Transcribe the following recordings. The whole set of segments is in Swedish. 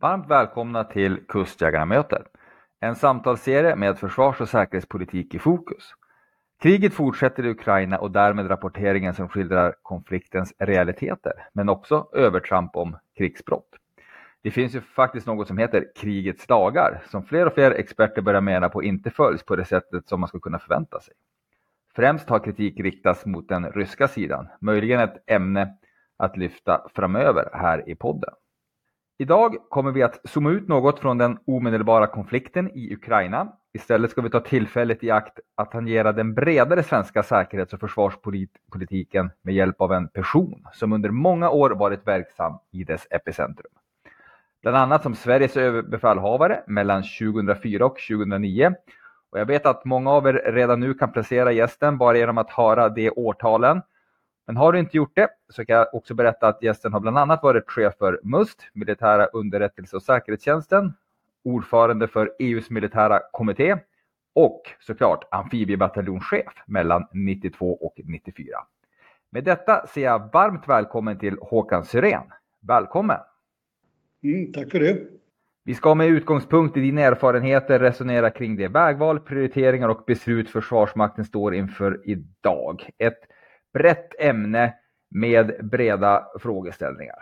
Varmt välkomna till Kustjägarna En samtalsserie med försvars och säkerhetspolitik i fokus. Kriget fortsätter i Ukraina och därmed rapporteringen som skildrar konfliktens realiteter, men också övertramp om krigsbrott. Det finns ju faktiskt något som heter krigets dagar som fler och fler experter börjar mena på inte följs på det sättet som man skulle kunna förvänta sig. Främst har kritik riktats mot den ryska sidan, möjligen ett ämne att lyfta framöver här i podden. Idag kommer vi att zooma ut något från den omedelbara konflikten i Ukraina. Istället ska vi ta tillfället i akt att tangera den bredare svenska säkerhets och försvarspolitiken med hjälp av en person som under många år varit verksam i dess epicentrum. Bland annat som Sveriges överbefälhavare mellan 2004 och 2009. Och jag vet att många av er redan nu kan placera gästen bara genom att höra de årtalen. Men har du inte gjort det så kan jag också berätta att gästen har bland annat varit chef för MUST, militära underrättelse och säkerhetstjänsten, ordförande för EUs militära kommitté och såklart amfibiebataljonschef mellan 92 och 94. Med detta säger jag varmt välkommen till Håkan Syrén. Välkommen! Mm, tack för det. Vi ska med utgångspunkt i dina erfarenheter resonera kring det vägval, prioriteringar och beslut Försvarsmakten står inför idag. Ett brett ämne med breda frågeställningar.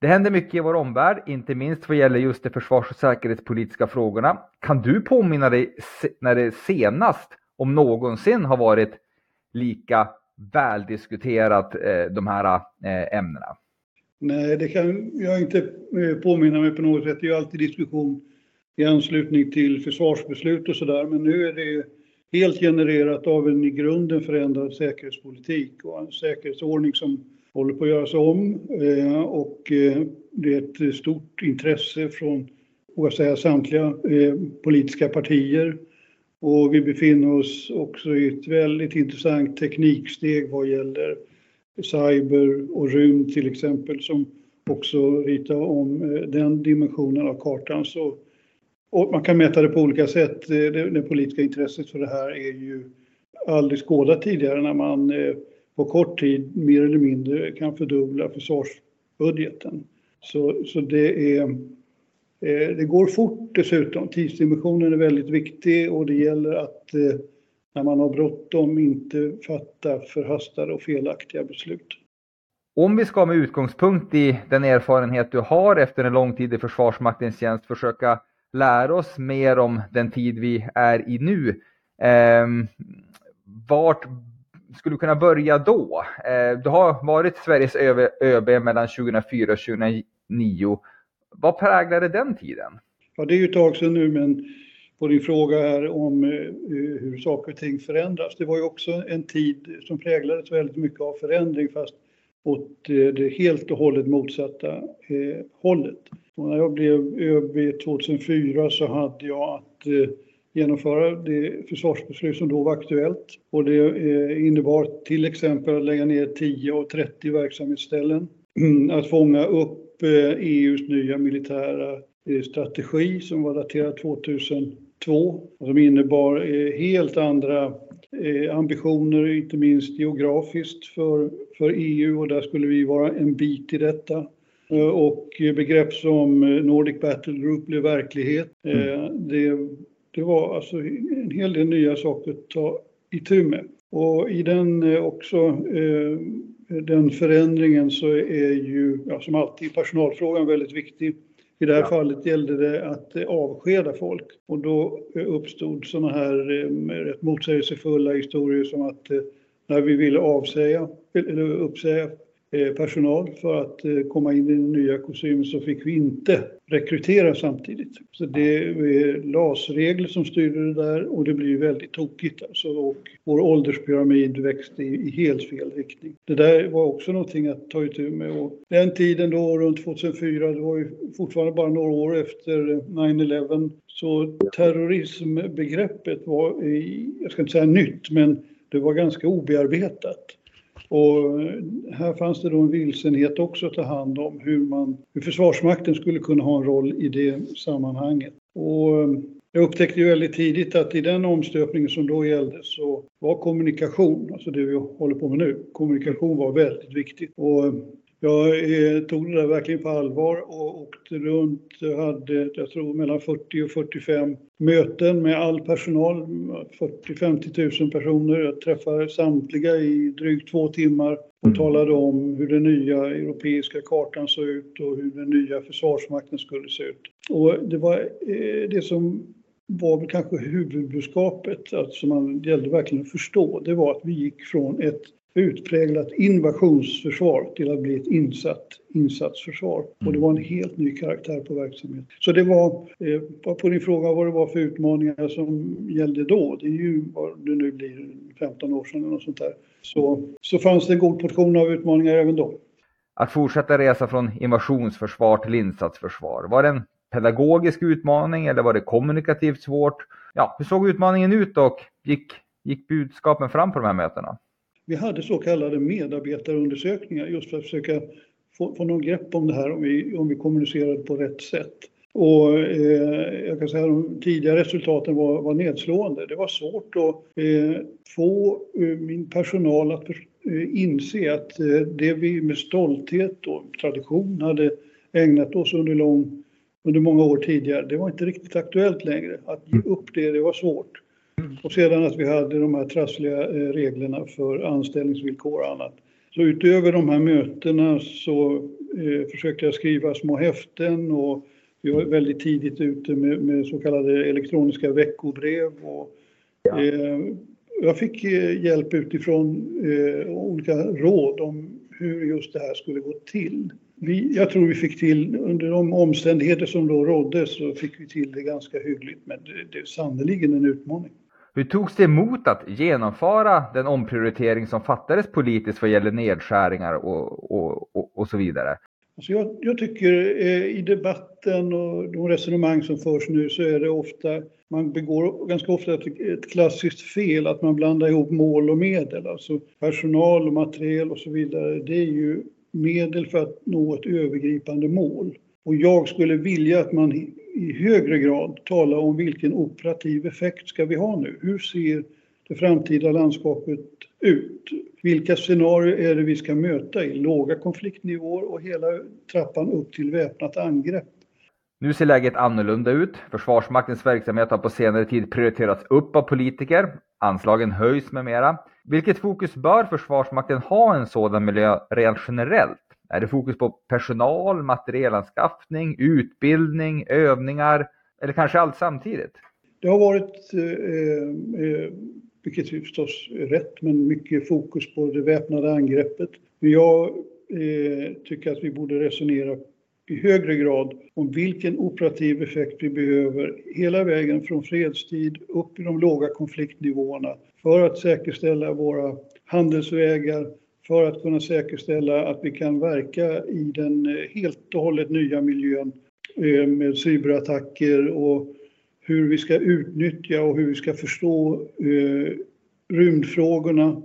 Det händer mycket i vår omvärld, inte minst vad gäller just de försvars och säkerhetspolitiska frågorna. Kan du påminna dig när det senast, om någonsin, har varit lika väldiskuterat eh, de här eh, ämnena? Nej, det kan jag inte eh, påminna mig på något sätt. Det är ju alltid diskussion i anslutning till försvarsbeslut och sådär, men nu är det helt genererat av en i grunden förändrad säkerhetspolitik och en säkerhetsordning som håller på att göras om. Eh, och eh, det är ett stort intresse från, jag säga, samtliga eh, politiska partier. Och vi befinner oss också i ett väldigt intressant tekniksteg vad gäller cyber och rymd till exempel som också ritar om den dimensionen av kartan. Så och man kan mäta det på olika sätt. Eh, det, det politiska intresset för det här är ju aldrig skådat tidigare när man eh, på kort tid mer eller mindre kan fördubbla försvarsbudgeten. Så, så det, är, eh, det går fort dessutom. Tidsdimensionen är väldigt viktig och det gäller att när man har bråttom inte fatta förhastade och felaktiga beslut. Om vi ska med utgångspunkt i den erfarenhet du har efter en lång tid i Försvarsmaktens tjänst försöka lära oss mer om den tid vi är i nu. Eh, vart skulle du kunna börja då? Eh, du har varit Sveriges ÖB mellan 2004 och 2009. Vad präglade den tiden? Ja, det är ju ett tag sedan nu, men på din fråga här om eh, hur saker och ting förändras. Det var ju också en tid som präglades väldigt mycket av förändring, fast åt eh, det helt och hållet motsatta eh, hållet. Och när jag blev ÖB 2004 så hade jag att eh, genomföra det försvarsbeslut som då var aktuellt. Och det eh, innebar till exempel att lägga ner 10 av 30 verksamhetsställen. Mm, att fånga upp eh, e EUs nya militära strategi som var daterad 2002 och som innebar helt andra ambitioner, inte minst geografiskt för, för EU och där skulle vi vara en bit i detta. Eh, och begrepp som eh, Nordic Battle Group blev verklighet. Mm. Eh, det, det var alltså en hel del nya saker att ta itu med. Och i den också, den förändringen så är ju, ja, som alltid, personalfrågan väldigt viktig. I det här ja. fallet gällde det att avskeda folk och då uppstod sådana här rätt motsägelsefulla historier som att när vi ville avsäga, eller uppsäga Eh, personal för att eh, komma in i den nya kostymen så fick vi inte rekrytera samtidigt. Så det är LAS-regler som styrde det där och det blir väldigt tokigt alltså. Och vår ålderspyramid växte i, helt fel riktning. Det där var också någonting att ta itu med. Och den tiden då, runt 2004, det var ju fortfarande bara några år efter 9-11, så terrorismbegreppet var, jag ska inte säga nytt, men det var ganska obearbetat. Och eh, här fanns det då en vilsenhet också att ta hand om hur, man, hur Försvarsmakten skulle kunna ha en roll i det sammanhanget. Och eh, jag upptäckte ju väldigt tidigt att i den omstöpningen som då gällde så var kommunikation, alltså det vi håller på med nu, kommunikation var väldigt viktigt. Och eh, jag eh, tog det där verkligen på allvar och åkte runt och hade, jag tror, mellan 40 och 45 möten med all personal, 40-50 000 personer. Jag träffade samtliga i drygt två timmar och mm. talade om hur den nya europeiska kartan såg ut och hur den nya försvarsmakten skulle se ut. Och det var eh, det som var väl kanske huvudbudskapet, som man gällde verkligen att förstå, det var att vi gick från ett utpräglat invasionsförsvar till att bli ett insatt insatsförsvar. Och det var en helt ny karaktär på verksamheten. Så det var, eh, på din fråga vad det var för utmaningar som gällde då, det är ju vad det nu blir 15 år sedan eller något sånt där, så, så fanns det en god portion av utmaningar även då. Att fortsätta resa från invasionsförsvar till insatsförsvar, var det en pedagogisk utmaning eller var det kommunikativt svårt? Ja, hur såg utmaningen ut och gick, gick budskapen fram på de här mötena? Vi hade så kallade medarbetarundersökningar just för att försöka få, få någon grepp om det här om vi, om vi kommunicerade på rätt sätt. Och eh, jag kan säga att de tidiga resultaten var, var nedslående. Det var svårt att eh, få eh, min personal att eh, inse att eh, det vi med stolthet och tradition hade ägnat oss under, lång, under många år tidigare, det var inte riktigt aktuellt längre. Att ge upp det, det var svårt. Och sedan att vi hade de här trassliga eh, reglerna för anställningsvillkor och annat. Så utöver de här mötena så eh, försökte jag skriva små häften och vi var väldigt tidigt ute med, med så kallade elektroniska veckobrev. Och, ja. eh, jag fick eh, hjälp utifrån eh, olika råd om hur just det här skulle gå till. Vi, jag tror vi fick till, under de omständigheter som då rådde så fick vi till det ganska hyggligt men det, det är sannerligen en utmaning. Hur togs det emot att genomföra den omprioritering som fattades politiskt vad gäller nedskärningar och, och, och, och så vidare? Alltså jag, jag tycker eh, i debatten och de resonemang som förs nu så är det ofta, man begår ganska ofta ett, ett klassiskt fel att man blandar ihop mål och medel. Alltså personal och materiel och så vidare, det är ju medel för att nå ett övergripande mål. Och jag skulle vilja att man i högre grad tala om vilken operativ effekt ska vi ha nu? Hur ser det framtida landskapet ut? Vilka scenarier är det vi ska möta i? Låga konfliktnivåer och hela trappan upp till väpnat angrepp. Nu ser läget annorlunda ut. Försvarsmaktens verksamhet har på senare tid prioriterats upp av politiker. Anslagen höjs med mera. Vilket fokus bör Försvarsmakten ha i en sådan miljö rent generellt? Är det fokus på personal, materielanskaffning, utbildning, övningar eller kanske allt samtidigt? Det har varit, eh, eh, vilket förstås är rätt, men mycket fokus på det väpnade angreppet. Men Jag eh, tycker att vi borde resonera i högre grad om vilken operativ effekt vi behöver hela vägen från fredstid upp i de låga konfliktnivåerna för att säkerställa våra handelsvägar, för att kunna säkerställa att vi kan verka i den eh, helt och hållet nya miljön eh, med cyberattacker och hur vi ska utnyttja och hur vi ska förstå eh, rymdfrågorna.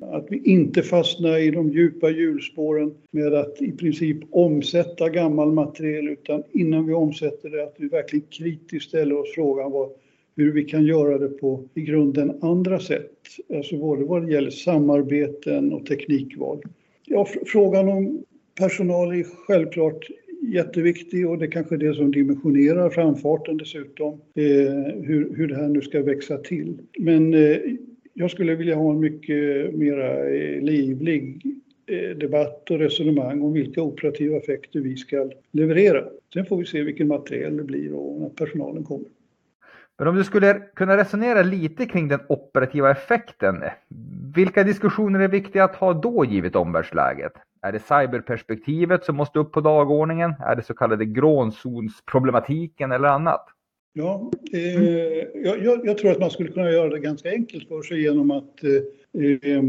Att vi inte fastnar i de djupa hjulspåren med att i princip omsätta gammal materiel utan innan vi omsätter det att vi verkligen kritiskt ställer oss frågan vad, hur vi kan göra det på i grunden andra sätt. Alltså både vad det gäller samarbeten och teknikval. Ja, frågan om personal är självklart jätteviktig och det är kanske är det som dimensionerar framfarten dessutom, eh, hur, hur det här nu ska växa till. Men eh, jag skulle vilja ha en mycket mera eh, livlig eh, debatt och resonemang om vilka operativa effekter vi ska leverera. Sen får vi se vilken materiel det blir och när personalen kommer. Men om du skulle kunna resonera lite kring den operativa effekten, vilka diskussioner är viktiga att ha då givet omvärldsläget? Är det cyberperspektivet som måste upp på dagordningen? Är det så kallade gråzonsproblematiken eller annat? Ja, eh, jag, jag, tror att man skulle kunna göra det ganska enkelt för sig genom att eh, eh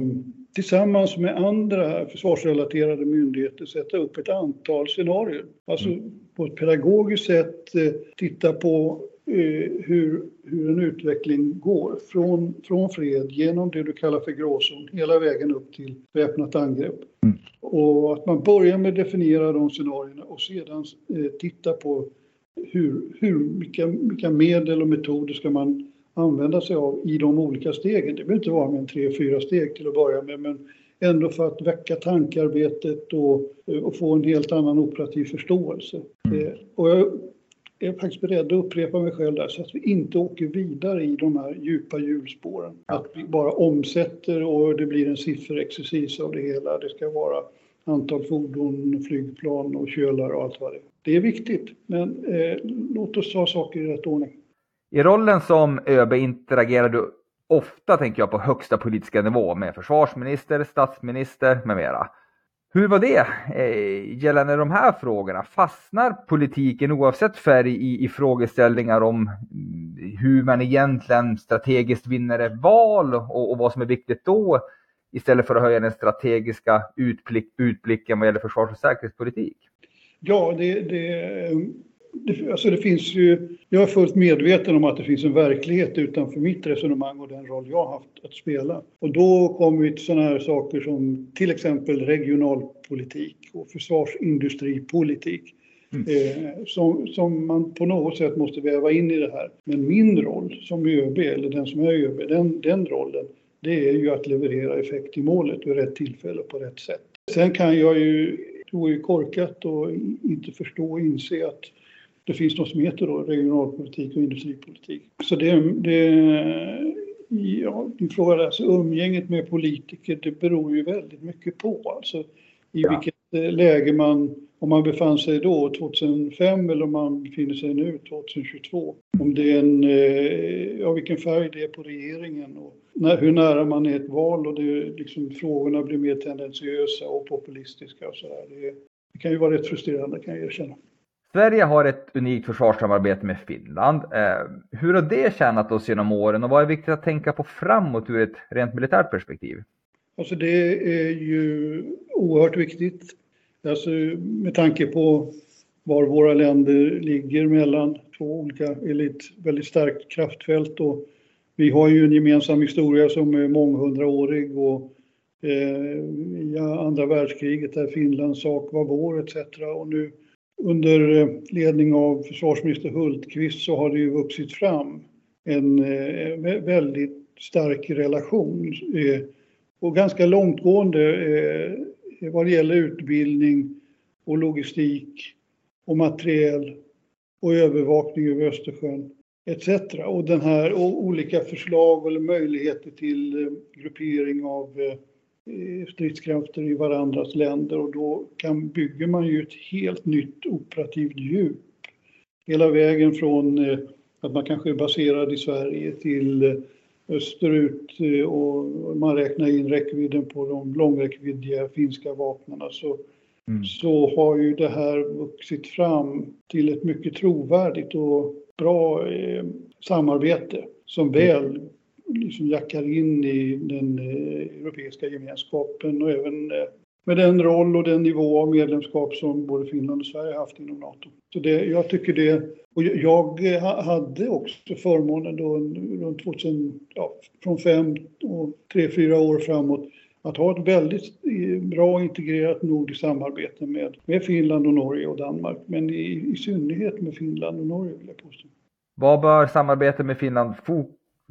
tillsammans med andra försvarsrelaterade myndigheter sätta upp ett antal scenarier. Alltså mm. på ett pedagogiskt sätt eh, titta på hur, hur en utveckling går från, från fred genom det du kallar för gråzon hela vägen upp till väpnat angrepp. Mm. Och att man börjar med att definiera de scenarierna och sedan eh, titta på hur, hur, vilka, vilka medel och metoder ska man använda sig av i de olika stegen. Det behöver inte vara med en tre, fyra steg till att börja med men ändå för att väcka tankearbetet och, och få en helt annan operativ förståelse. Mm. Eh, och jag är faktiskt beredd att upprepa mig själv där så att vi inte åker vidare i de här djupa hjulspåren. Ja. Att vi bara omsätter och det blir en sifferexercis av det hela. Det ska vara antal fordon, flygplan och kölar och allt vad det är. Det är viktigt, men eh, låt oss ta saker i rätt ordning. I rollen som ÖB interagerar du ofta, tänker jag, på högsta politiska nivå med försvarsminister, statsminister med mera. Hur var det eh, gällande de här frågorna? Fastnar politiken oavsett färg i, i frågeställningar om mm, hur man egentligen strategiskt vinner ett val och, och vad som är viktigt då istället för att höja den strategiska utblick, utblicken vad gäller försvars och säkerhetspolitik? Ja, det, det, det, alltså det finns ju, jag är fullt medveten om att det finns en verklighet utanför mitt resonemang och den roll jag har haft att spela. Och då kommer vi till sådana här saker som till exempel regionalpolitik och försvarsindustripolitik. Mm. Eh, som, som, man på något sätt måste väva in i det här. Men min roll som ÖB, eller den som är ÖB, den, den rollen, det är ju att leverera effekt i målet vid rätt tillfälle och på rätt sätt. Sen kan jag ju, det vore ju korkat och inte förstå och inse att det finns något som heter då regionalpolitik och industripolitik. Så det, det ja, din fråga alltså umgänget med politiker, det beror ju väldigt mycket på alltså i ja. vilket eh, läge man, om man befann sig då 2005 eller om man befinner sig nu 2022. Om det är en, eh, ja vilken färg det är på regeringen och när, hur nära man är ett val och det, liksom, frågorna blir mer tendentiösa och populistiska och sådär. Det, det kan ju vara rätt frustrerande kan jag erkänna. Sverige har ett unikt försvarssamarbete med Finland. Eh, hur har det tjänat oss genom åren och vad är viktigt att tänka på framåt ur ett rent militärt perspektiv? Alltså det är ju oerhört viktigt. Alltså med tanke på var våra länder ligger mellan två olika, elit, väldigt starkt kraftfält och vi har ju en gemensam historia som är månghundraårig och eh, i andra världskriget där Finlands sak var vår etc. Och nu under eh, ledning av försvarsminister Hultqvist så har det ju vuxit fram en eh, väldigt stark relation eh, och ganska långtgående vad det gäller utbildning och logistik och materiel och övervakning över Östersjön etc. Och den här och olika förslag eller möjligheter till gruppering av stridskrafter i varandras länder och då kan, bygger man ju ett helt nytt operativt djup. Hela vägen från eh, att man kanske är baserad i Sverige till eh, österut eh, och man räknar in räckvidden på de långräckviddiga finska vapnen så, mm. så har ju det här vuxit fram till ett mycket trovärdigt och bra eh, samarbete som väl liksom jackar in i den eh, europeiska gemenskapen och även eh, med den roll och den nivå av medlemskap som både Finland och Sverige har haft inom NATO. Så det, jag tycker det, och jag eh, hade också förmånen då runt 2000, ja, från fem och tre, fyra år framåt att ha ett väldigt bra integrerat nordiskt samarbete med, med Finland och Norge och Danmark, men i, i synnerhet med Finland och Norge vill jag påstå. Vad bör samarbetet med Finland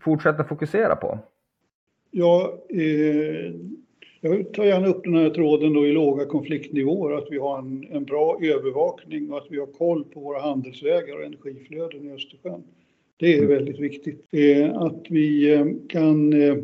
fortsätta fokusera på? Ja, eh, jag tar gärna upp den här tråden då i låga konfliktnivåer, att vi har en, en bra övervakning och att vi har koll på våra handelsvägar och energiflöden i Östersjön. Det är mm. väldigt viktigt. Eh, att vi eh, kan, eh,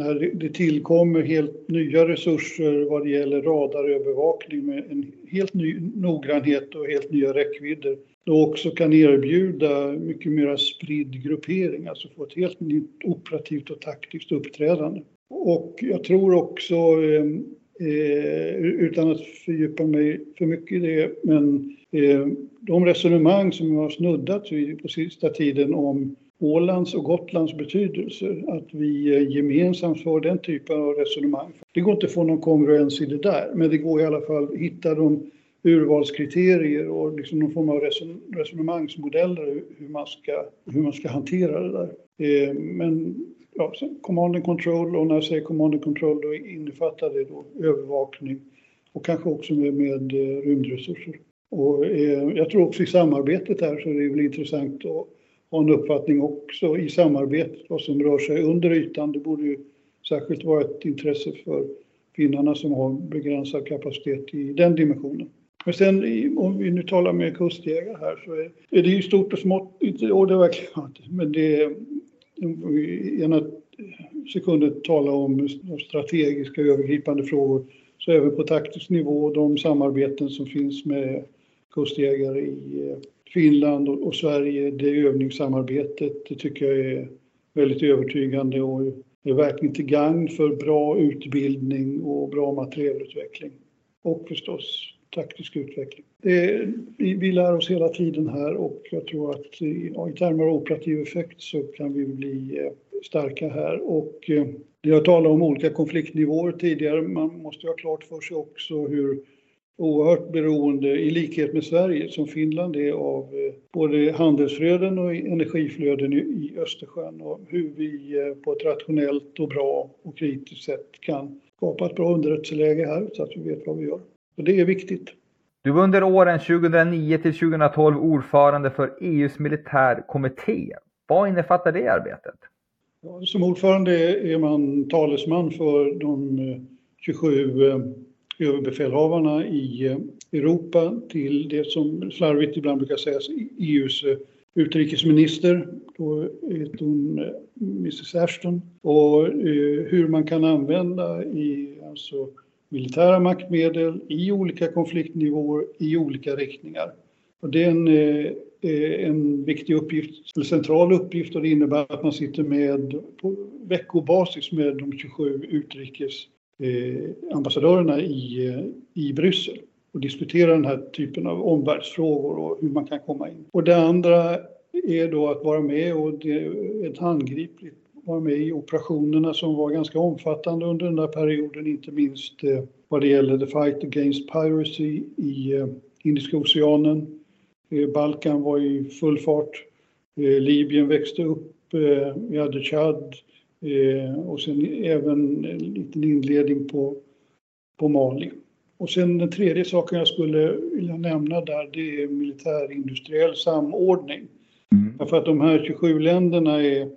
när det tillkommer helt nya resurser vad det gäller radarövervakning med en helt ny noggrannhet och helt nya räckvidder, och också kan erbjuda mycket mer spridd gruppering, alltså få ett helt nytt operativt och taktiskt uppträdande. Och jag tror också, ehm, eh, utan att fördjupa mig för mycket i det, men eh, de resonemang som har snuddat vid på sista tiden om Ålands och Gotlands betydelse, att vi eh, gemensamt för den typen av resonemang. Det går inte att få någon kongruens i det där, men det går i alla fall att hitta de urvalskriterier och liksom någon form av resonemangsmodeller hur man ska, hur man ska hantera det där. Eh, men ja, command and control och när jag säger command and control då innefattar det då övervakning och kanske också med, med eh, rymdresurser. Och jag tror också i samarbetet här så är det väl intressant att ha en uppfattning också i samarbetet vad som rör sig under ytan. Det borde ju särskilt vara ett intresse för finnarna som har begränsad kapacitet i den dimensionen. Men sen om vi nu talar med kustjägare här så är, är det ju stort och smått, och det är verkligen men det är ena sekunden tala om strategiska övergripande frågor så även på taktisk nivå de samarbeten som finns med kustjägare i eh, Finland och Sverige, det övningssamarbetet, det tycker jag är väldigt övertygande och är verkligen till gagn för bra utbildning och bra materielutveckling. Och förstås taktisk utveckling. Det, vi, vi lär oss hela tiden här och jag tror att i, i termer av operativ effekt så kan vi bli eh, starka här. Och eh, jag talade om olika konfliktnivåer tidigare. Man måste ha klart för sig också hur oerhört beroende, i likhet med Sverige, som Finland är av eh, både handelsflöden och energiflöden i Östersjön och hur vi eh, på ett rationellt och bra och kritiskt sätt kan skapa ett bra underrättelseläge här så att vi vet vad vi gör. Och det är viktigt. Du var under åren 2009 till 2012 ordförande för EUs militärkommitté. Vad innefattar det arbetet? Som ordförande är man talesman för de 27 eh, överbefälhavarna i eh, Europa till det som slarvigt ibland brukar sägas EUs eh, utrikesminister, då heter hon eh, Mrs Ashton, och hur man kan använda i, alltså, militära maktmedel i olika konfliktnivåer i olika riktningar. Och det är en, en viktig uppgift, eller central uppgift och det innebär att man sitter med på veckobasis med de 27 utrikes Eh, ambassadörerna i, eh, i Bryssel och diskutera den här typen av omvärldsfrågor och hur man kan komma in. Och det andra är då att vara med och det är ett handgripligt vara med i operationerna som var ganska omfattande under den där perioden, inte minst eh, vad det gäller the fight against piracy i Indiska oceanen, Balkan var i full fart. Libyen växte upp. Vi hade Chad och sen även en liten inledning på, på Mali. Och sen den tredje saken jag skulle vilja nämna där det är militärindustriell samordning. Mm. Därför att de här 27 länderna är,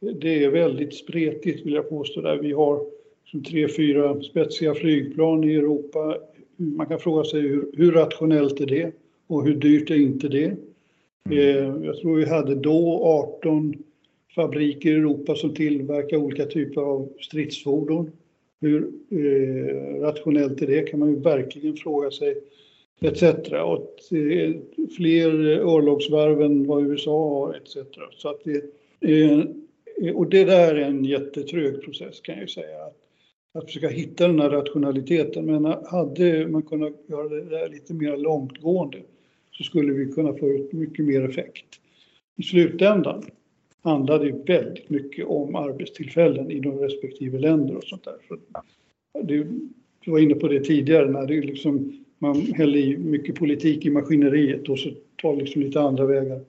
det är väldigt spretigt vill jag påstå. Där vi har som tre, fyra spetsiga flygplan i Europa. Man kan fråga sig hur, hur rationellt är det? Och hur dyrt är inte det? Mm. Eh, jag tror vi hade då 18 fabriker i Europa som tillverkar olika typer av stridsfordon. Hur eh, rationellt är det kan man ju verkligen fråga sig. Etc. Och eh, fler örlogsvarv än vad USA har etc. Så att det, eh, och det där är en jättetrög process kan jag ju säga. Att, att försöka hitta den här rationaliteten. Men hade man kunnat göra det där lite mer långtgående så skulle vi kunna få ut mycket mer effekt. I slutändan handlar det väldigt mycket om arbetstillfällen i de respektive länder och sånt där. Så det, du var inne på det tidigare när det liksom, man häller i mycket politik i maskineriet och så tar liksom lite andra vägar.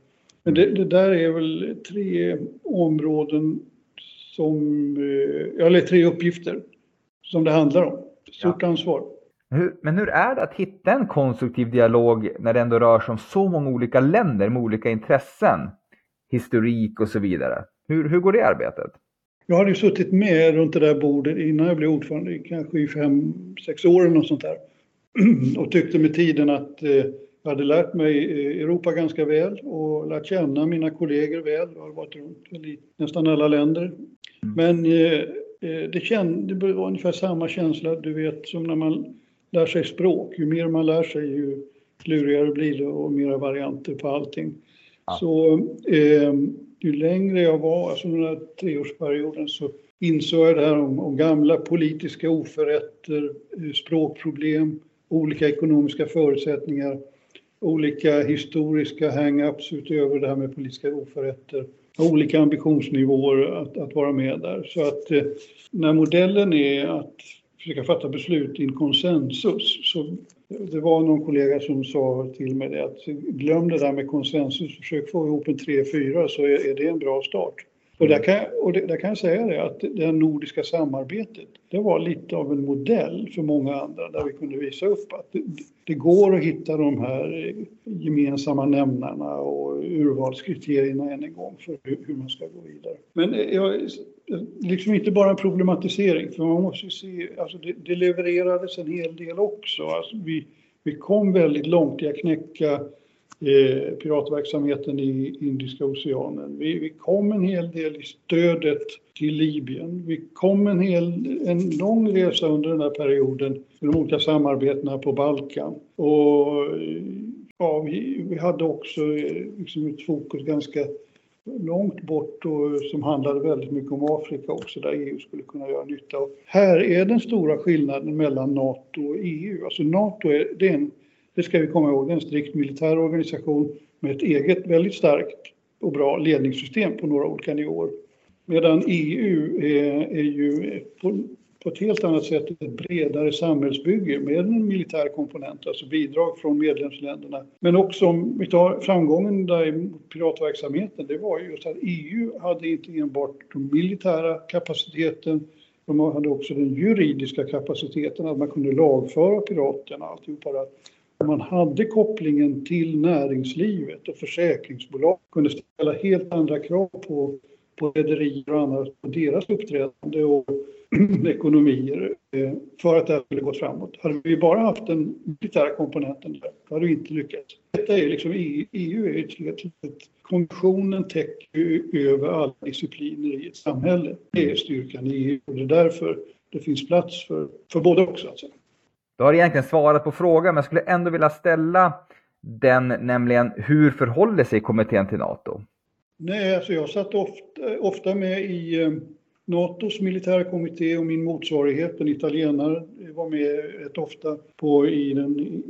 Men det, det, där är väl tre områden som, eh, eller tre uppgifter som det handlar om. Stort ja. ansvar. Men hur är det att hitta en konstruktiv dialog när det ändå rör sig om så många olika länder med olika intressen, historik och så vidare? Hur, hur går det arbetet? Jag hade ju suttit med runt det där bordet innan jag blev ordförande, kanske i fem, sex år eller något sånt där. Och tyckte med tiden att eh, jag hade lärt mig eh, Europa ganska väl och lärt känna mina kollegor väl. Jag har varit runt i nästan alla länder. Mm. Men eh, det, känd, det var ungefär samma känsla, du vet, som när man lär sig språk. Ju mer man lär sig ju klurigare blir det och mera varianter på allting. Ja. Så eh, ju längre jag var, alltså den här treårsperioden, så insåg jag det här om, om gamla politiska oförrätter, eh, språkproblem, olika ekonomiska förutsättningar, olika historiska hang-ups utöver det här med politiska oförrätter, olika ambitionsnivåer att, att vara med där. Så att eh, när modellen är att försöka fatta beslut i en konsensus. Så det var någon kollega som sa till mig att glöm det där med konsensus, försök få ihop en tre, fyra så är det en bra start. Och där kan, och det, där kan jag säga det att det nordiska samarbetet, det var lite av en modell för många andra där vi kunde visa upp att det, det går att hitta de här gemensamma nämnarna och urvalskriterierna än en gång för hur, hur man ska gå vidare. Men jag, liksom inte bara en problematisering, för man måste ju se, alltså det, det levererades en hel del också. Alltså vi, vi kom väldigt långt i att knäcka Eh, piratverksamheten i Indiska oceanen. Vi, vi, kom en hel del i stödet till Libyen. Vi kom en, hel, en lång resa under den här perioden i de olika samarbetena på Balkan. Och ja, vi, vi hade också eh, liksom ett fokus ganska långt bort och som handlade väldigt mycket om Afrika också där EU skulle kunna göra nytta. Och här är den stora skillnaden mellan NATO och EU. Alltså NATO är, det är en det ska vi komma ihåg, det är en strikt militär organisation med ett eget väldigt starkt och bra ledningssystem på några olika nivåer. Medan EU är, är ju på, på, ett helt annat sätt ett bredare samhällsbygge med en militär komponent, alltså bidrag från medlemsländerna. Men också om vi tar framgången där i piratverksamheten, det var ju just att EU hade inte enbart den militära kapaciteten, de hade också den juridiska kapaciteten, att man kunde lagföra piraterna, alltihopa där man hade kopplingen till näringslivet och försäkringsbolag kunde ställa helt andra krav på, på rederier och andra på deras uppträdande och ekonomier eh, för att det här skulle gå framåt. Hade vi bara haft den militära komponenten där, då hade vi inte lyckats. Detta är liksom EU, EU är ett, ett, konventionen täcker över alla discipliner i ett samhälle. Det är styrkan i EU och det är därför det finns plats för, för båda också. Alltså. Du har egentligen svarat på frågan, men jag skulle ändå vilja ställa den, nämligen hur förhåller sig kommittén till NATO? Nej, alltså jag satt ofta, ofta med i eh, NATOs militärkommitté och min motsvarighet, en italienare, var med rätt ofta på i den,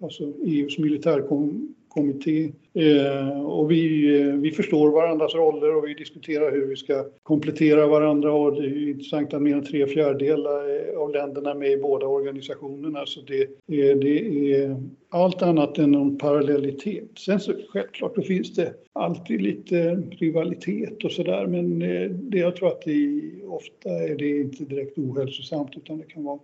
alltså EUs militärkommitté kommitté. Eh, och vi, eh, vi förstår varandras roller och vi diskuterar hur vi ska komplettera varandra. Och det är intressant att mer än tre fjärdedelar eh, av länderna är med i båda organisationerna. Så det, är, det är allt annat än någon parallellitet. Sen så självklart då finns det alltid lite rivalitet och sådär men eh, det, jag tror att det ofta är det inte direkt ohälsosamt utan det kan vara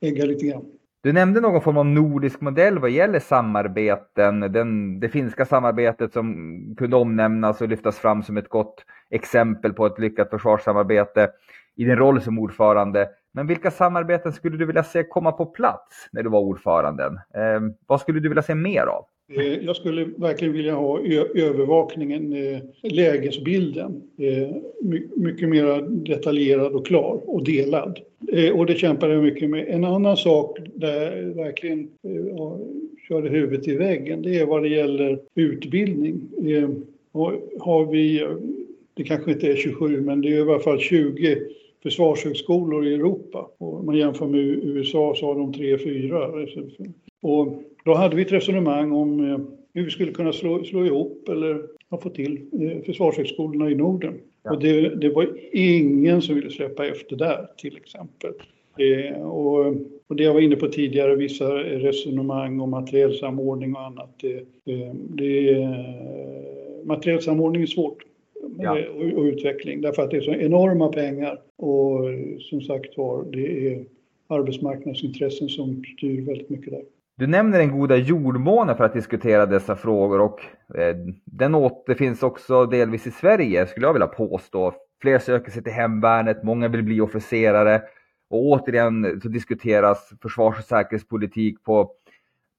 ägga lite grann. Du nämnde någon form av nordisk modell vad gäller samarbeten. Den, det finska samarbetet som kunde omnämnas och lyftas fram som ett gott exempel på ett lyckat försvarssamarbete i din roll som ordförande. Men vilka samarbeten skulle du vilja se komma på plats när du var ordföranden? Eh, vad skulle du vilja se mer av? Eh, jag skulle verkligen vilja ha övervakningen, eh, lägesbilden, eh, mycket mer detaljerad och klar och delad. Och det kämpar jag mycket med. En annan sak där jag verkligen ja, körde huvudet i väggen, det är vad det gäller utbildning. Har vi, det kanske inte är 27, men det är i alla fall 20 försvarshögskolor i Europa. Och om man jämför med USA så har de tre, fyra. Och då hade vi ett resonemang om eh, hur vi skulle kunna slå, slå ihop eller få till eh, försvarshögskolorna i Norden. Ja. Och det, det, var ingen som ville släppa efter där till exempel. Eh, och, och, det jag var inne på tidigare, vissa resonemang om materiellsamordning och annat. Det, eh, det, materiellsamordning är svårt ja. och, och, utveckling därför att det är så enorma pengar och som sagt var, det är arbetsmarknadsintressen som styr väldigt mycket där. Du nämner den goda jordmånen för att diskutera dessa frågor och eh, den återfinns också delvis i Sverige skulle jag vilja påstå. Fler söker sig till hemvärnet, många vill bli officerare och återigen så diskuteras försvars och säkerhetspolitik på,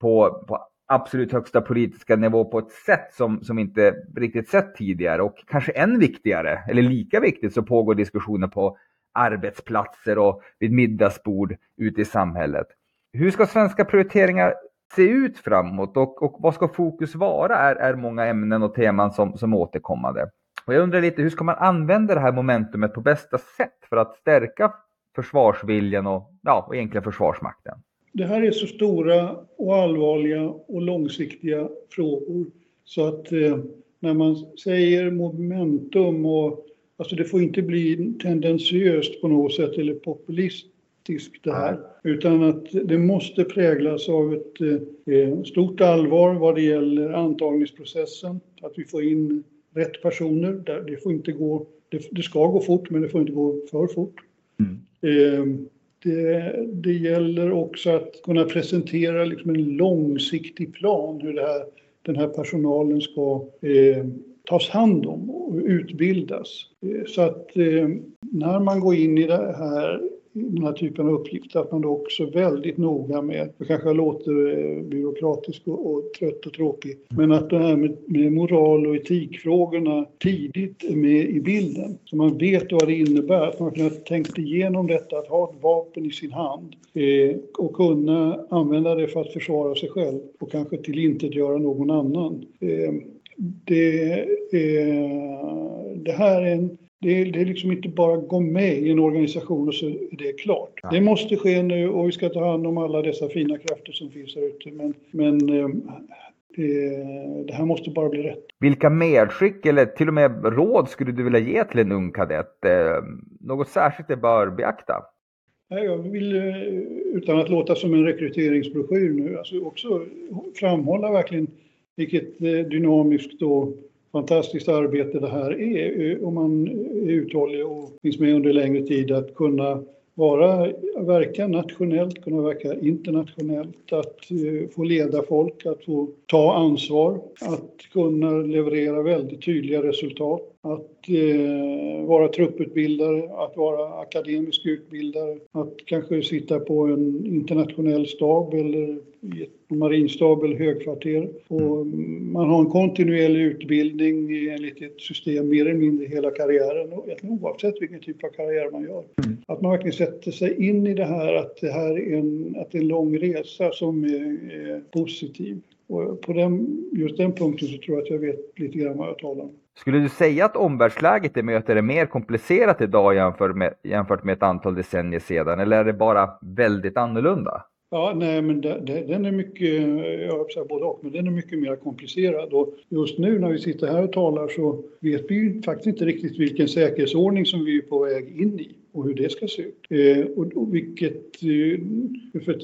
på, på absolut högsta politiska nivå på ett sätt som, som inte riktigt sett tidigare och kanske än viktigare, eller lika viktigt, så pågår diskussioner på arbetsplatser och vid middagsbord ute i samhället. Hur ska svenska prioriteringar se ut framåt och, och vad ska fokus vara är, är många ämnen och teman som, som återkommande. Och jag undrar lite, hur ska man använda det här momentumet på bästa sätt för att stärka försvarsviljan och, ja, och egentligen Försvarsmakten? Det här är så stora och allvarliga och långsiktiga frågor så att eh, när man säger momentum och alltså det får inte bli tendensiöst på något sätt eller populist taktiskt det här. Utan att det måste präglas av ett eh, stort allvar vad det gäller antagningsprocessen. Att vi får in rätt personer. Det, får inte gå, det, det ska gå fort men det får inte gå för fort. Mm. Eh, det, det, gäller också att kunna presentera liksom en långsiktig plan hur här, den här personalen ska eh, tas hand om och utbildas. Eh, så att eh, när man går in i det här den här typen av uppgifter, att man då också väldigt noga med, det kanske låter eh, byråkratisk och, och trött och tråkig, men att det här med, med, moral och etikfrågorna tidigt är med i bilden. Så man vet vad det innebär, att man har tänkt igenom detta, att ha ett vapen i sin hand eh, och kunna använda det för att försvara sig själv och kanske tillintetgöra någon annan. Eh, det, eh, det här är en det är, det är liksom inte bara gå med i en organisation och så är det klart. Ja. Det måste ske nu och vi ska ta hand om alla dessa fina krafter som finns här ute. Men, men ehm, det, det, här måste bara bli rätt. Vilka medskick eller till och med råd skulle du vilja ge till en ung kadett? Ehm, något särskilt det bör beakta? Jag vill, eh, utan att låta som en rekryteringsbroschyr nu, alltså också framhålla verkligen vilket eh, dynamiskt och fantastiskt arbete det här är eh, om man är uthållig och finns med under längre tid att kunna vara, verka nationellt, kunna verka internationellt, att eh, få leda folk, att få ta ansvar, att kunna leverera väldigt tydliga resultat, att eh, vara trupputbildare, att vara akademisk utbildare, att kanske sitta på en internationell stab eller i ett marinstab eller högkvarter. Och man har en kontinuerlig utbildning enligt ett system mer eller mindre hela karriären, oavsett vilken typ av karriär man gör. Mm. Att man verkligen sätter sig in i det här, att det här är en, att det är en lång resa som är, är positiv. Och på den, just den punkten så tror jag att jag vet lite grann vad jag talar om. Skulle du säga att omvärldsläget i möter är mer komplicerat idag jämfört med, jämfört med ett antal decennier sedan, eller är det bara väldigt annorlunda? Ja, nej, men det, det, den är mycket, jag säga både och, men den är mycket mer komplicerad. Och just nu när vi sitter här och talar så vet vi ju faktiskt inte riktigt vilken säkerhetsordning som vi är på väg in i och hur det ska se ut. Eh, och, och vilket, eh, för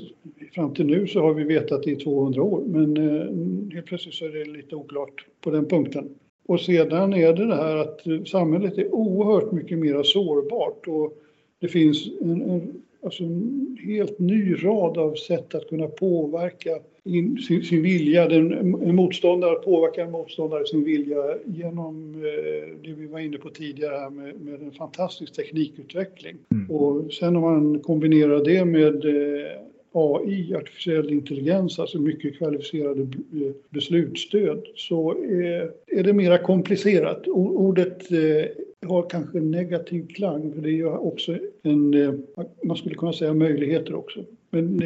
fram till nu så har vi vetat det i 200 år, men eh, helt plötsligt så är det lite oklart på den punkten. Och sedan är det det här att samhället är oerhört mycket mer sårbart och det finns en, en alltså en helt ny rad av sätt att kunna påverka in, sin, sin, vilja. Den, en motståndare påverkar en motståndare sin vilja genom eh, det vi var inne på tidigare med, med en fantastisk teknikutveckling. Mm. Och sen om man kombinerar det med eh, AI, artificiell intelligens, alltså mycket kvalificerade eh, beslutsstöd, så är det mera komplicerat. Ordet eh, har kanske en negativ klang, för det är också en, eh, man skulle kunna säga möjligheter också. Men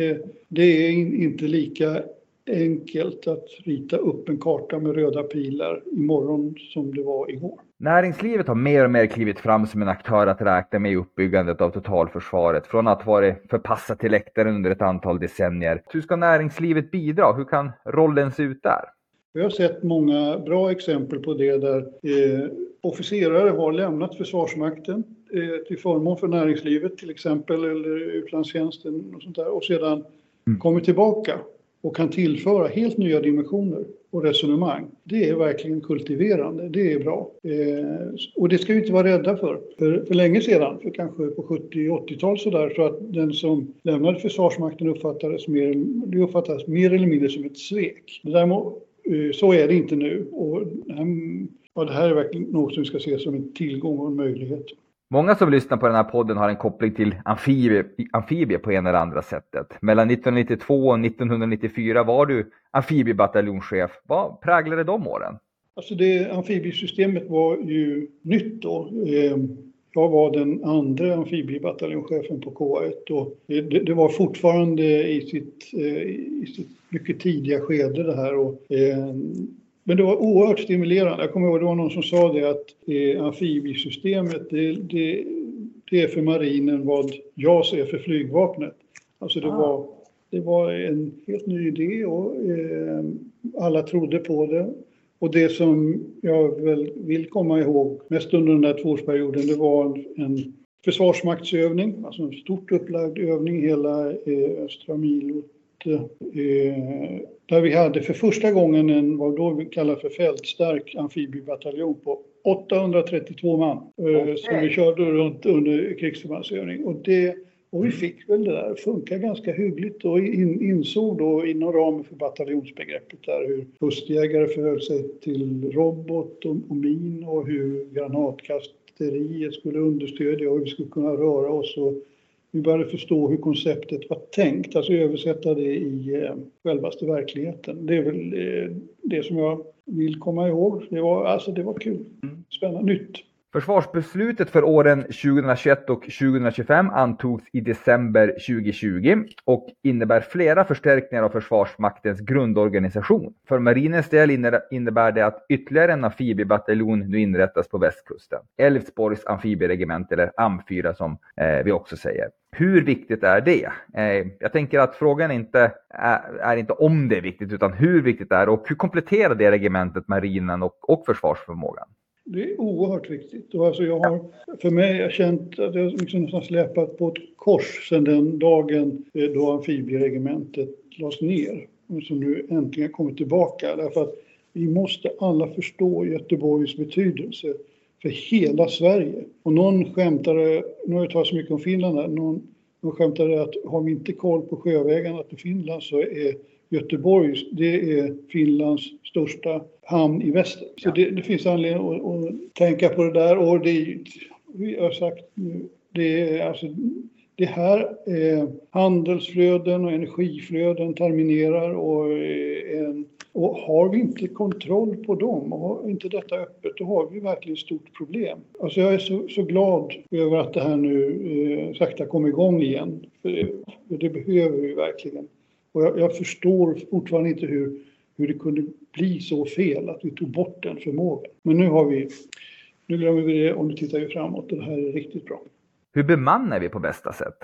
det är inte lika enkelt att rita upp en karta med röda pilar imorgon som det var igår. Näringslivet har mer och mer klivit fram som en aktör att räkna med i uppbyggandet av totalförsvaret, från att vara förpassat till läktaren under ett antal decennier. Hur ska näringslivet bidra? Hur kan rollen se ut där? Vi har sett många bra exempel på det där eh, officerare har lämnat Försvarsmakten eh, till förmån för näringslivet till exempel, eller utlandstjänsten och sånt där, och sedan mm. kommit tillbaka och kan tillföra helt nya dimensioner och resonemang. Det är verkligen kultiverande, det är bra. Eh, och det ska vi inte vara rädda för. För, för länge sedan, för kanske på 70-80-tal sådär, så att den som lämnade Försvarsmakten uppfattades mer, det uppfattades mer eller mindre som ett svek. Däremot, eh, så är det inte nu. Och ehm, ja, det här är verkligen något som vi ska se som en tillgång och en möjlighet. Många som lyssnar på den här podden har en koppling till amfibie, amfibie på ena eller andra sättet. Mellan 1992 och 1994 var du amfibiebataljonschef. Vad präglade de åren? Alltså det, amfibiesystemet var ju nytt då. Eh, jag var den andra amfibiebataljonschefen på K1 och det, det var fortfarande i sitt, eh, i sitt mycket tidiga skede det här. Och, eh, men det var oerhört stimulerande. Jag kommer ihåg det var någon som sa det att eh, amfibiesystemet det, det, det, är för marinen vad JAS är för flygvapnet. Alltså det, ah. var, det var en helt ny idé och eh, alla trodde på det. Och det som jag väl vill komma ihåg mest under den där tvåårsperioden det var en, försvarsmaktsövning, alltså en stort upplagd övning hela eh, östra milo där vi hade för första gången en, vad då vi kallar för fältstark amfibiebataljon på 832 man. Okay. Som vi körde runt under krigsförbandsövning. Och, det, och vi fick väl det där funka ganska hyggligt och in, insåg då inom ramen för bataljonsbegreppet där hur kustjägare förhöll sig till robot och, och min och hur granatkasteriet skulle understödja och hur vi skulle kunna röra oss och vi började förstå hur konceptet var tänkt, alltså översätta det i eh, självaste verkligheten. Det är väl eh, det som jag vill komma ihåg. Det var, alltså, det var kul, mm. spännande, nytt. Försvarsbeslutet för åren 2021 och 2025 antogs i december 2020 och innebär flera förstärkningar av Försvarsmaktens grundorganisation. För marinens del innebär det att ytterligare en amfibiebataljon nu inrättas på västkusten. Älvsborgs amfibieregemente, eller AM4 som eh, vi också säger. Hur viktigt är det? Eh, jag tänker att frågan inte är, är, inte om det är viktigt, utan hur viktigt det är och hur kompletterar det regementet marinen och, och försvarsförmågan? Det är oerhört viktigt. Och alltså jag har, för mig har jag känt att jag liksom nästan släpat på ett kors sedan den dagen eh, då amfibieregementet lades ner. Som nu äntligen kommit tillbaka. Därför att vi måste alla förstå Göteborgs betydelse för hela Sverige. Och någon skämtade, eh, nu har jag talat så mycket om Finland här, någon, någon skämtade att har vi inte koll på sjövägarna till Finland så är Göteborg, det är Finlands största hamn i väster. Så det, det finns anledning att, att, tänka på det där och det, vi har sagt nu, det är alltså det här eh, handelsflöden och energiflöden terminerar och, eh, och har vi inte kontroll på dem och har inte detta öppet, då har vi verkligen ett stort problem. Alltså jag är så, så glad över att det här nu eh, sakta kommer igång igen. För, för det behöver vi verkligen. Och jag, jag, förstår fortfarande inte hur, hur det kunde bli så fel att vi tog bort den förmågan. Men nu har vi, nu glömmer vi det och nu tittar vi framåt och det här är riktigt bra. Hur bemannar vi på bästa sätt?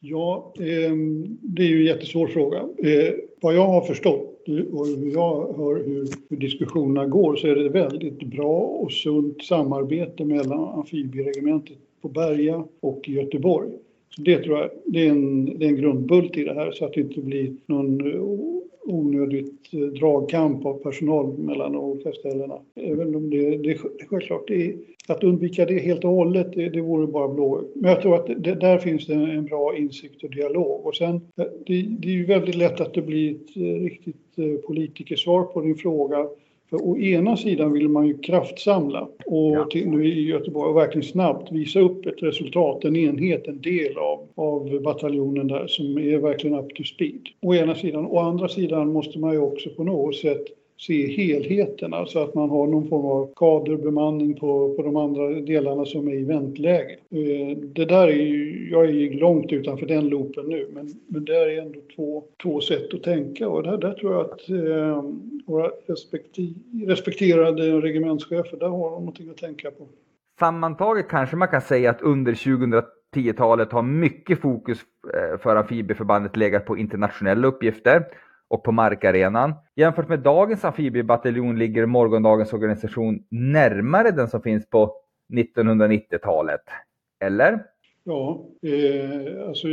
Ja, eh, det är ju en jättesvår fråga. Eh, vad jag har förstått och hur jag hör hur, diskussionerna går så är det väldigt bra och sunt samarbete mellan amfibieregementet på Berga och Göteborg. Så det tror jag det är, en, det är en grundbult i det här så att det inte blir någon Eh, dragkamp av personal mellan de olika ställena. Även om det, det, det självklart det är, att undvika det helt och hållet, det, det vore bara blå. Men jag tror att det, där finns det en bra insikt och dialog. Och sen, eh, det, det är ju väldigt lätt att det blir ett eh, riktigt politikersvar på din fråga. För å ena sidan vill man ju kraftsamla och ja. till, nu i Göteborg och verkligen snabbt visa upp ett resultat, en enhet, en del av, av bataljonen där som är verkligen up to speed. Å ena sidan. Å andra sidan måste man ju också på något sätt se helheten, alltså att man har någon form av kaderbemanning på, på de andra delarna som är i väntläge. Eh, det där är ju, jag är långt utanför den loopen nu, men, men det är ändå två, två sätt att tänka och där, där tror jag att eh, våra respekterade regementschefer, där har de någonting att tänka på. Sammantaget kanske man kan säga att under 2010-talet har mycket fokus eh, för amfibieförbandet legat på internationella uppgifter och på markarenan. Jämfört med dagens amfibiebataljon ligger morgondagens organisation närmare den som finns på 1990-talet. Eller? Ja, eh, alltså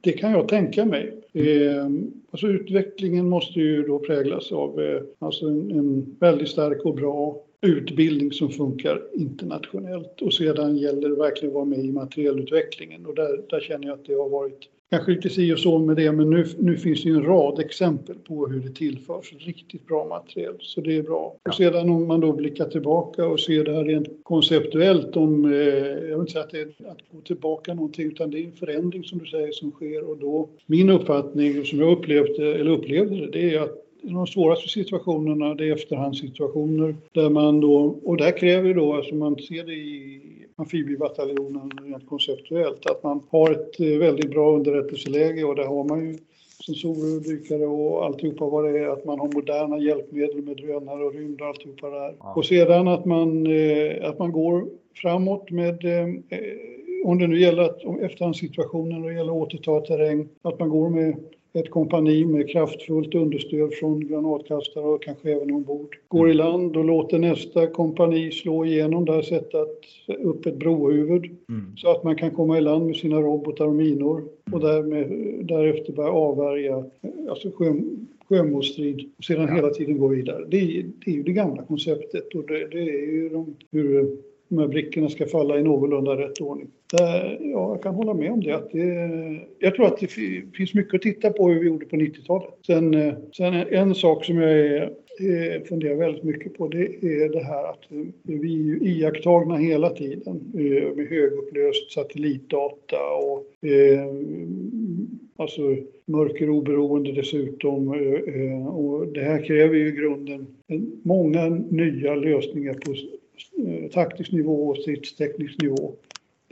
det kan jag tänka mig. Eh, alltså utvecklingen måste ju då präglas av eh, alltså en, en väldigt stark och bra utbildning som funkar internationellt och sedan gäller det verkligen att vara med i materielutvecklingen och där, där känner jag att det har varit kanske lite si och så med det, men nu, nu finns det ju en rad exempel på hur det tillförs riktigt bra material, så det är bra. Och sedan om man då blickar tillbaka och ser det här rent konceptuellt om, eh, jag vill inte säga att det är att gå tillbaka någonting, utan det är en förändring som du säger som sker och då, min uppfattning som jag upplevde, eller upplevde det, det är att de svåraste situationerna det är efterhandssituationer där man då, och där kräver då, alltså man ser det i amfibiebataljonen rent konceptuellt, att man har ett eh, väldigt bra underrättelseläge och där har man ju sensorer och dykare och alltihopa vad det är, att man har moderna hjälpmedel med drönare och rymd och alltihopa där. Ja. Och sedan att man, eh, att man går framåt med eh, om det nu gäller att, om efterhandssituationen och det gäller att återta terräng, att man går med ett kompani med kraftfullt understöd från granatkastare och kanske även ombord. Går i land och låter nästa kompani slå igenom där, sätta upp ett brohuvud mm. så att man kan komma i land med sina robotar och minor och därmed, därefter börja avvärja alltså sjö, sjömålsstrid och sedan ja. hela tiden gå vidare. Det är, det är ju det gamla konceptet och det, det är ju de, hur de här brickorna ska falla i någorlunda rätt ordning. Eh, ja, jag kan hålla med om det. Att det jag tror att det finns mycket att titta på hur vi gjorde på 90-talet. Sen, eh, sen en sak som jag är, eh, funderar väldigt mycket på det är det här att vi är iakttagna hela tiden med högupplöst satellitdata och eh, alltså mörkeroberoende dessutom. Och det här kräver ju i grunden många nya lösningar på Eh, taktisk nivå och stridsteknisk nivå.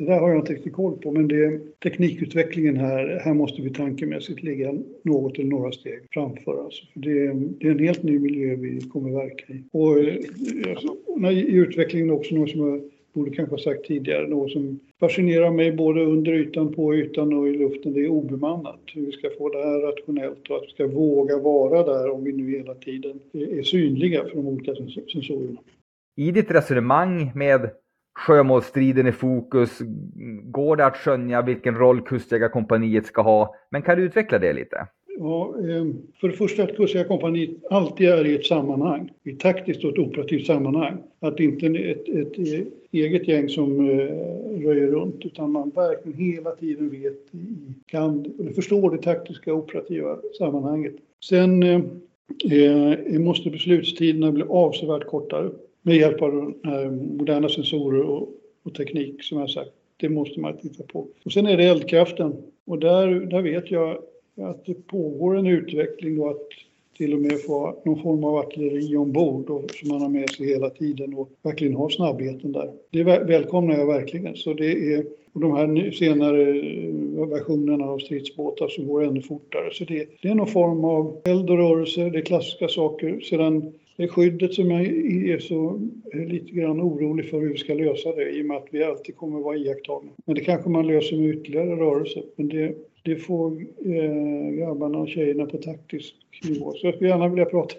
Det där har jag inte riktigt koll på, men det, teknikutvecklingen här, här måste vi tankemässigt ligga något eller några steg framför Alltså. För det, det är en helt ny miljö vi kommer verka i. Och alltså, i utvecklingen också något som jag borde kanske ha sagt tidigare, något som fascinerar mig både under ytan, på ytan och i luften, det är obemannat. Hur vi ska få det här rationellt och att vi ska våga vara där om vi nu hela tiden är synliga för de olika sensorerna i ditt resonemang med sjömålsstriden i fokus, går det att skönja vilken roll Kustjägarkompaniet ska ha? Men kan du utveckla det lite? Ja, ehm, för det första att Kustjägarkompaniet alltid är i ett sammanhang, i ett taktiskt och ett operativt sammanhang. Att det inte är ett, ett, eh, eget gäng som eh, röjer runt utan man verkligen hela tiden vet, kan, eller förstår det taktiska och operativa sammanhanget. Sen eh, eh måste beslutstiderna bli avsevärt kortare med hjälp av eh, moderna sensorer och, och, teknik som jag sagt. Det måste man titta på. Och sen är det eldkraften och där, där vet jag att det pågår en utveckling då att till och med få någon form av artilleri ombord och, som man har med sig hela tiden och verkligen ha snabbheten där. Det välkomnar jag verkligen. Så det är, och de här senare eh, versionerna av stridsbåtar som går ännu fortare. Så det, det är någon form av eld och rörelse, det är klassiska saker. Sedan det är skyddet som jag är så lite grann orolig för hur vi ska lösa det i och med att vi alltid kommer vara iakttagna. Men det kanske man löser med ytterligare rörelse. Men det, det får eh, grabbarna och tjejerna på taktisk nivå. Så jag skulle gärna vilja prata,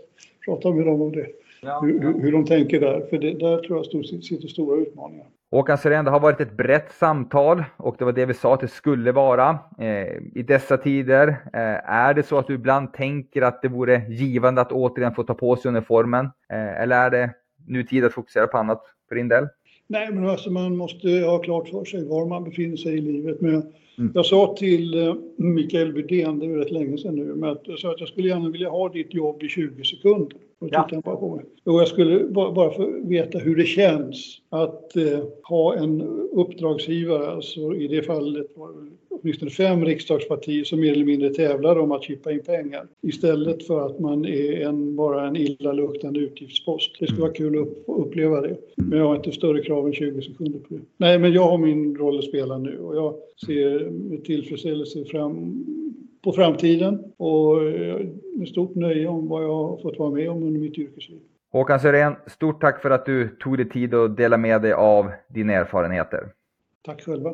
prata med dem om det. Ja, hur, hur, de tänker där, för det, där tror jag sitter stora utmaningar. Håkan Syrén, det har varit ett brett samtal och det var det vi sa att det skulle vara. Eh, I dessa tider, eh, är det så att du ibland tänker att det vore givande att återigen få ta på sig uniformen? Eh, eller är det nu tid att fokusera på annat för din del? Nej, men alltså man måste ha klart för sig var man befinner sig i livet. Men mm. Jag sa till Mikael Bydén, det är rätt länge sedan nu, men jag sa att jag skulle gärna vilja ha ditt jobb i 20 sekunder. Och ja. på jag skulle bara få veta hur det känns att eh, ha en uppdragsgivare, alltså i det fallet var det åtminstone fem riksdagspartier som mer eller mindre tävlar om att chippa in pengar istället för att man är en, bara en illaluktande utgiftspost. Det skulle vara kul att upp, uppleva det. Men jag har inte större krav än 20 sekunder på det. Nej, men jag har min roll att spela nu och jag ser med tillfredsställelse fram på framtiden och eh, med stort nöje om vad jag har fått vara med om under mitt yrkesliv. Håkan Sörén, stort tack för att du tog dig tid att dela med dig av dina erfarenheter. Tack själva.